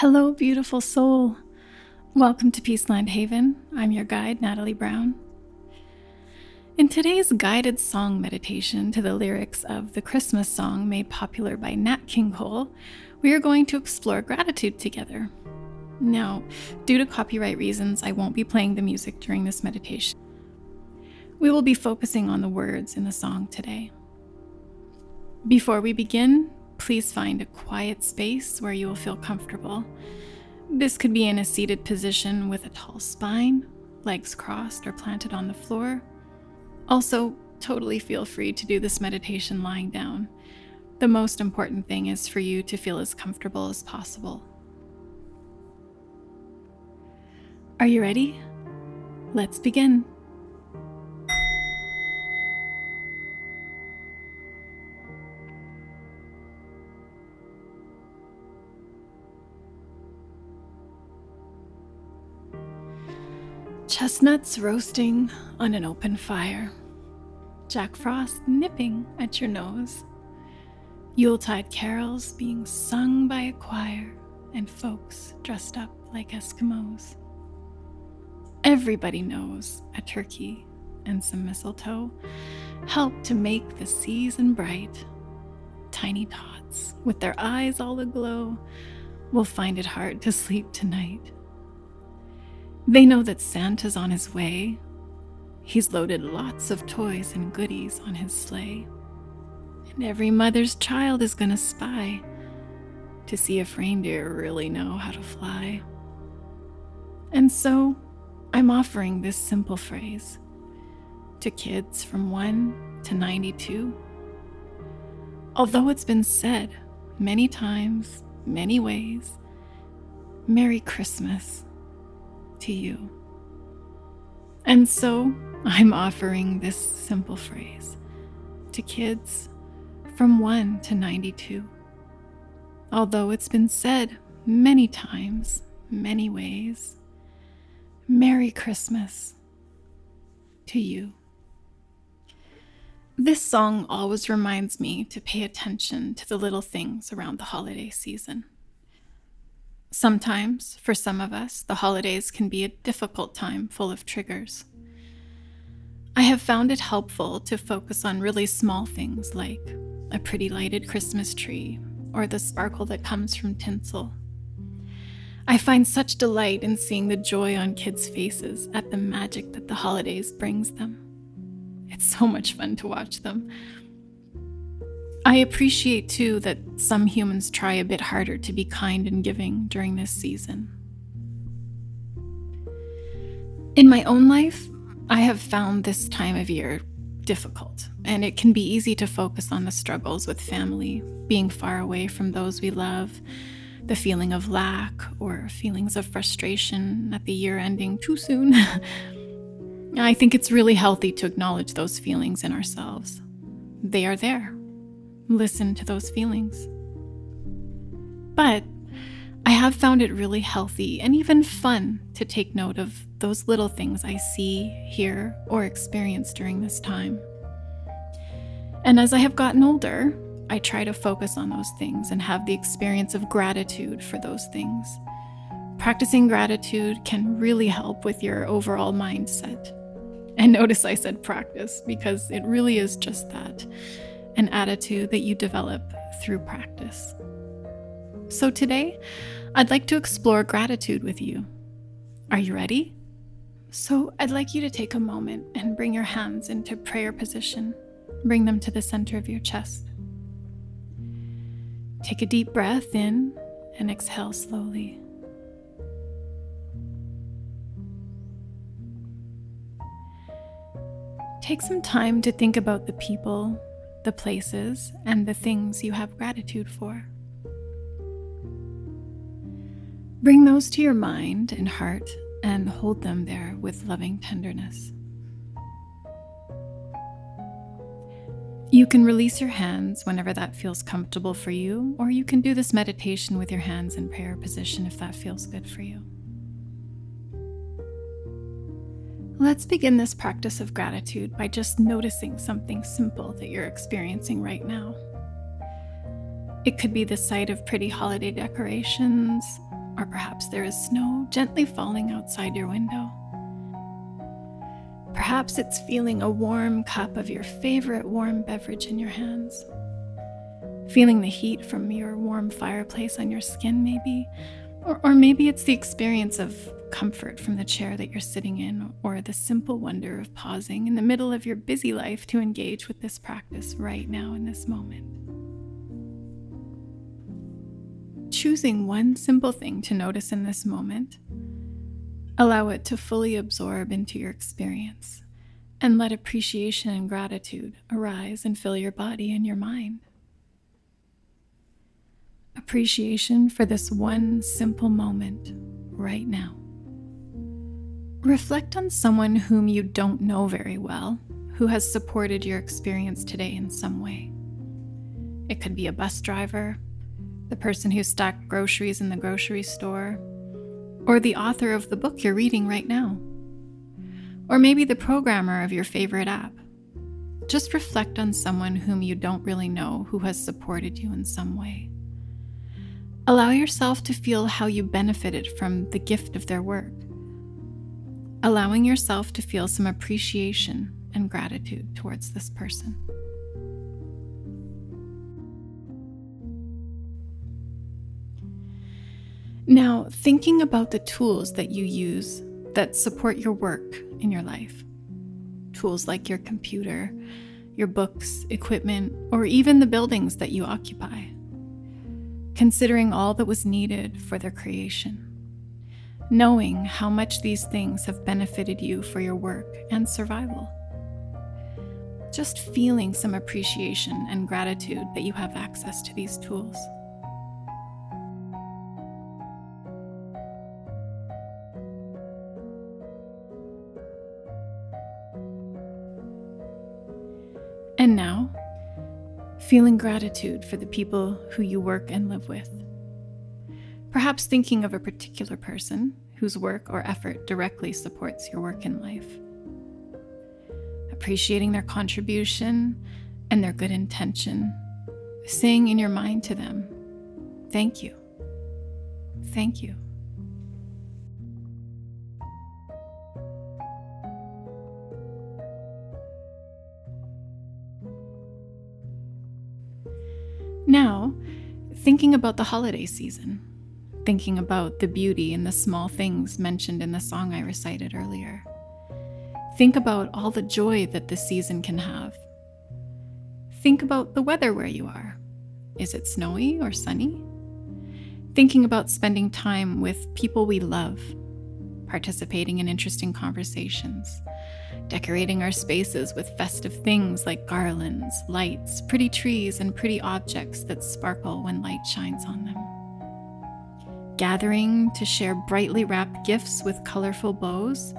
Hello, beautiful soul. Welcome to Peaceland Haven. I'm your guide, Natalie Brown. In today's guided song meditation to the lyrics of the Christmas song made popular by Nat King Cole, we are going to explore gratitude together. Now, due to copyright reasons, I won't be playing the music during this meditation. We will be focusing on the words in the song today. Before we begin, Please find a quiet space where you will feel comfortable. This could be in a seated position with a tall spine, legs crossed or planted on the floor. Also, totally feel free to do this meditation lying down. The most important thing is for you to feel as comfortable as possible. Are you ready? Let's begin. Chestnuts roasting on an open fire. Jack Frost nipping at your nose. Yuletide carols being sung by a choir and folks dressed up like Eskimos. Everybody knows a turkey and some mistletoe help to make the season bright. Tiny tots, with their eyes all aglow, will find it hard to sleep tonight. They know that Santa's on his way. He's loaded lots of toys and goodies on his sleigh. And every mother's child is to spy to see if reindeer really know how to fly. And so I'm offering this simple phrase to kids from 1 to 92. Although it's been said many times, many ways, Merry Christmas to you. And so I'm offering this simple phrase to kids from 1 to 92. Although it's been said many times, many ways, Merry Christmas to you. This song always reminds me to pay attention to the little things around the holiday season. Sometimes, for some of us, the holidays can be a difficult time full of triggers. I have found it helpful to focus on really small things like a pretty lighted Christmas tree or the sparkle that comes from tinsel. I find such delight in seeing the joy on kids' faces at the magic that the holidays brings them. It's so much fun to watch them. I appreciate too that some humans try a bit harder to be kind and giving during this season. In my own life, I have found this time of year difficult, and it can be easy to focus on the struggles with family, being far away from those we love, the feeling of lack, or feelings of frustration at the year ending too soon. I think it's really healthy to acknowledge those feelings in ourselves. They are there listen to those feelings. But I have found it really healthy and even fun to take note of those little things I see, hear, or experience during this time. And as I have gotten older, I try to focus on those things and have the experience of gratitude for those things. Practicing gratitude can really help with your overall mindset. And notice I said practice because it really is just that an attitude that you develop through practice. So today, I'd like to explore gratitude with you. Are you ready? So I'd like you to take a moment and bring your hands into prayer position. Bring them to the center of your chest. Take a deep breath in and exhale slowly. Take some time to think about the people the places, and the things you have gratitude for. Bring those to your mind and heart and hold them there with loving tenderness. You can release your hands whenever that feels comfortable for you, or you can do this meditation with your hands in prayer position if that feels good for you. Let's begin this practice of gratitude by just noticing something simple that you're experiencing right now. It could be the sight of pretty holiday decorations, or perhaps there is snow gently falling outside your window. Perhaps it's feeling a warm cup of your favorite warm beverage in your hands. Feeling the heat from your warm fireplace on your skin, maybe. Or, or maybe it's the experience of comfort from the chair that you're sitting in, or the simple wonder of pausing in the middle of your busy life to engage with this practice right now in this moment. Choosing one simple thing to notice in this moment, allow it to fully absorb into your experience, and let appreciation and gratitude arise and fill your body and your mind. Appreciation for this one simple moment right now. Reflect on someone whom you don't know very well who has supported your experience today in some way. It could be a bus driver, the person who stacked groceries in the grocery store, or the author of the book you're reading right now, or maybe the programmer of your favorite app. Just reflect on someone whom you don't really know who has supported you in some way. Allow yourself to feel how you benefited from the gift of their work allowing yourself to feel some appreciation and gratitude towards this person. Now, thinking about the tools that you use that support your work in your life, tools like your computer, your books, equipment, or even the buildings that you occupy, considering all that was needed for their creation knowing how much these things have benefited you for your work and survival. Just feeling some appreciation and gratitude that you have access to these tools. And now, feeling gratitude for the people who you work and live with perhaps thinking of a particular person whose work or effort directly supports your work in life. Appreciating their contribution and their good intention, saying in your mind to them, Thank you. Thank you. Now, thinking about the holiday season thinking about the beauty in the small things mentioned in the song I recited earlier. Think about all the joy that this season can have. Think about the weather where you are. Is it snowy or sunny? Thinking about spending time with people we love, participating in interesting conversations, decorating our spaces with festive things like garlands, lights, pretty trees, and pretty objects that sparkle when light shines on them gathering to share brightly wrapped gifts with colorful bows,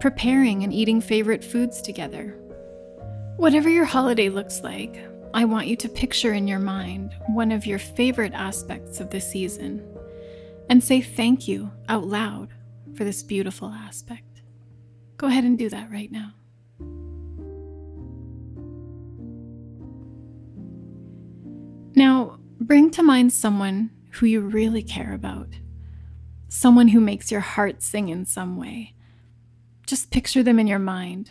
preparing and eating favorite foods together. Whatever your holiday looks like, I want you to picture in your mind one of your favorite aspects of the season and say thank you out loud for this beautiful aspect. Go ahead and do that right now. Now, bring to mind someone who you really care about, someone who makes your heart sing in some way. Just picture them in your mind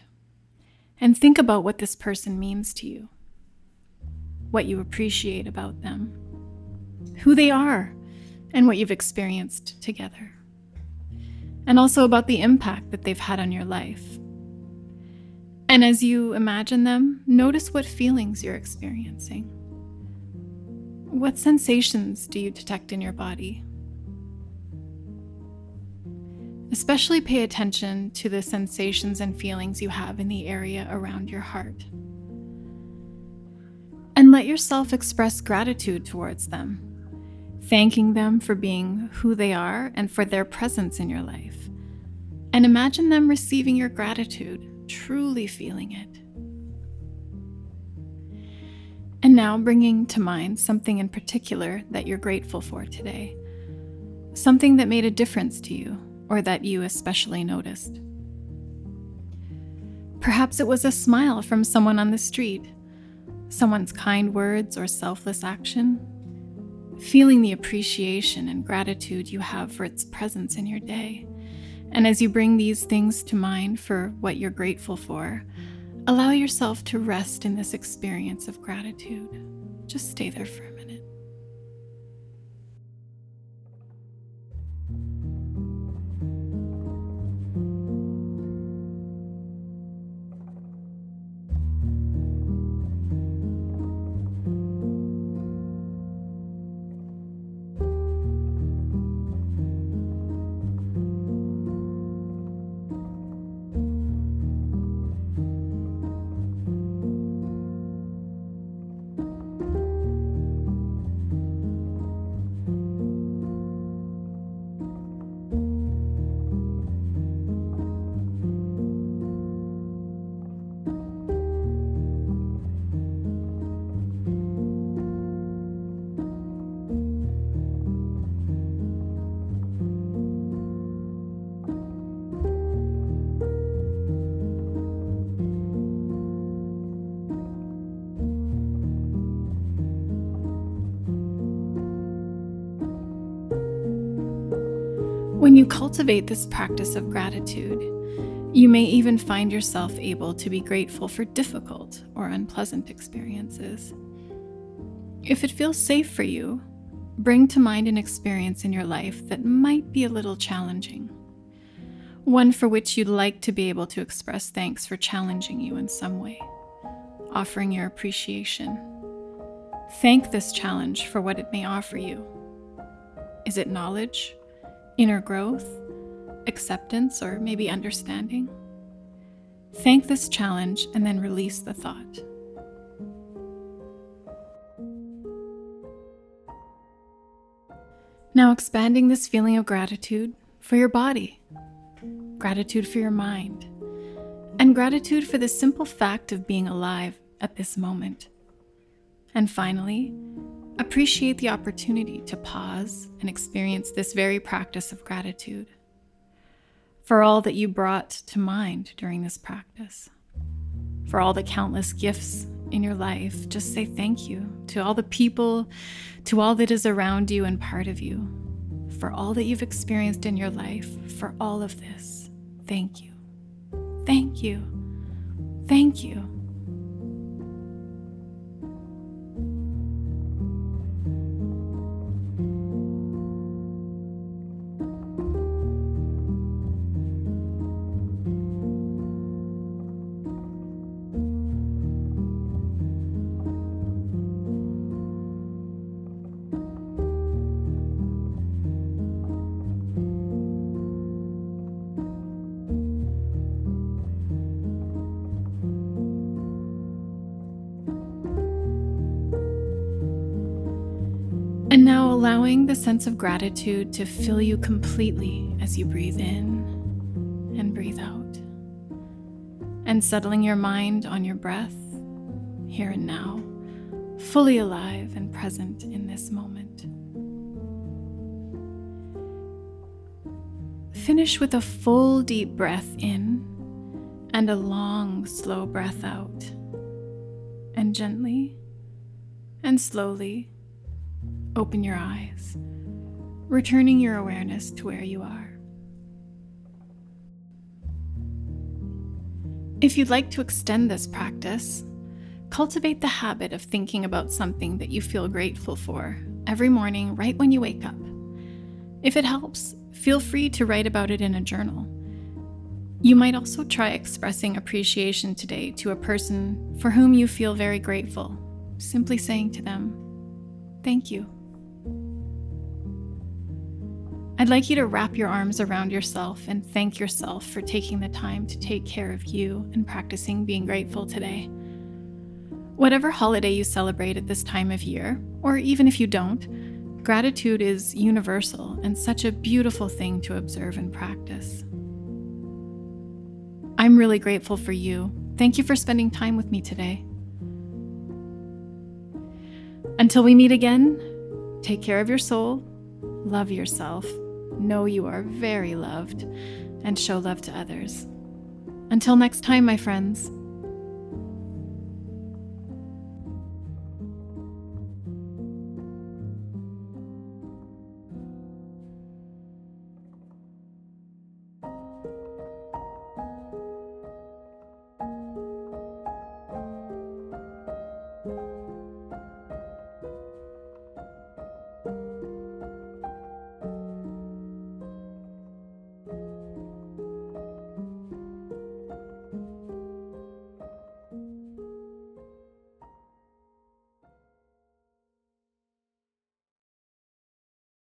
and think about what this person means to you, what you appreciate about them, who they are, and what you've experienced together, and also about the impact that they've had on your life. And as you imagine them, notice what feelings you're experiencing. What sensations do you detect in your body? Especially pay attention to the sensations and feelings you have in the area around your heart. And let yourself express gratitude towards them, thanking them for being who they are and for their presence in your life. And imagine them receiving your gratitude, truly feeling it. And now bringing to mind something in particular that you're grateful for today. Something that made a difference to you or that you especially noticed. Perhaps it was a smile from someone on the street, someone's kind words or selfless action. feeling the appreciation and gratitude you have for its presence in your day. And as you bring these things to mind for what you're grateful for, allow yourself to rest in this experience of gratitude. Just stay there for a minute. When you cultivate this practice of gratitude, you may even find yourself able to be grateful for difficult or unpleasant experiences. If it feels safe for you, bring to mind an experience in your life that might be a little challenging. One for which you'd like to be able to express thanks for challenging you in some way, offering your appreciation. Thank this challenge for what it may offer you. Is it knowledge? Inner growth, acceptance, or maybe understanding. Thank this challenge and then release the thought. Now, expanding this feeling of gratitude for your body, gratitude for your mind, and gratitude for the simple fact of being alive at this moment. And finally, Appreciate the opportunity to pause and experience this very practice of gratitude for all that you brought to mind during this practice, for all the countless gifts in your life. Just say thank you to all the people, to all that is around you and part of you, for all that you've experienced in your life, for all of this. Thank you. Thank you. Thank you. And now allowing the sense of gratitude to fill you completely as you breathe in and breathe out. And settling your mind on your breath here and now, fully alive and present in this moment. Finish with a full deep breath in and a long, slow breath out. And gently and slowly Open your eyes, returning your awareness to where you are. If you'd like to extend this practice, cultivate the habit of thinking about something that you feel grateful for every morning right when you wake up. If it helps, feel free to write about it in a journal. You might also try expressing appreciation today to a person for whom you feel very grateful, simply saying to them, Thank you. I'd like you to wrap your arms around yourself and thank yourself for taking the time to take care of you and practicing being grateful today. Whatever holiday you celebrate at this time of year, or even if you don't, gratitude is universal and such a beautiful thing to observe and practice. I'm really grateful for you. Thank you for spending time with me today. Until we meet again, take care of your soul, love yourself, know you are very loved, and show love to others. Until next time, my friends.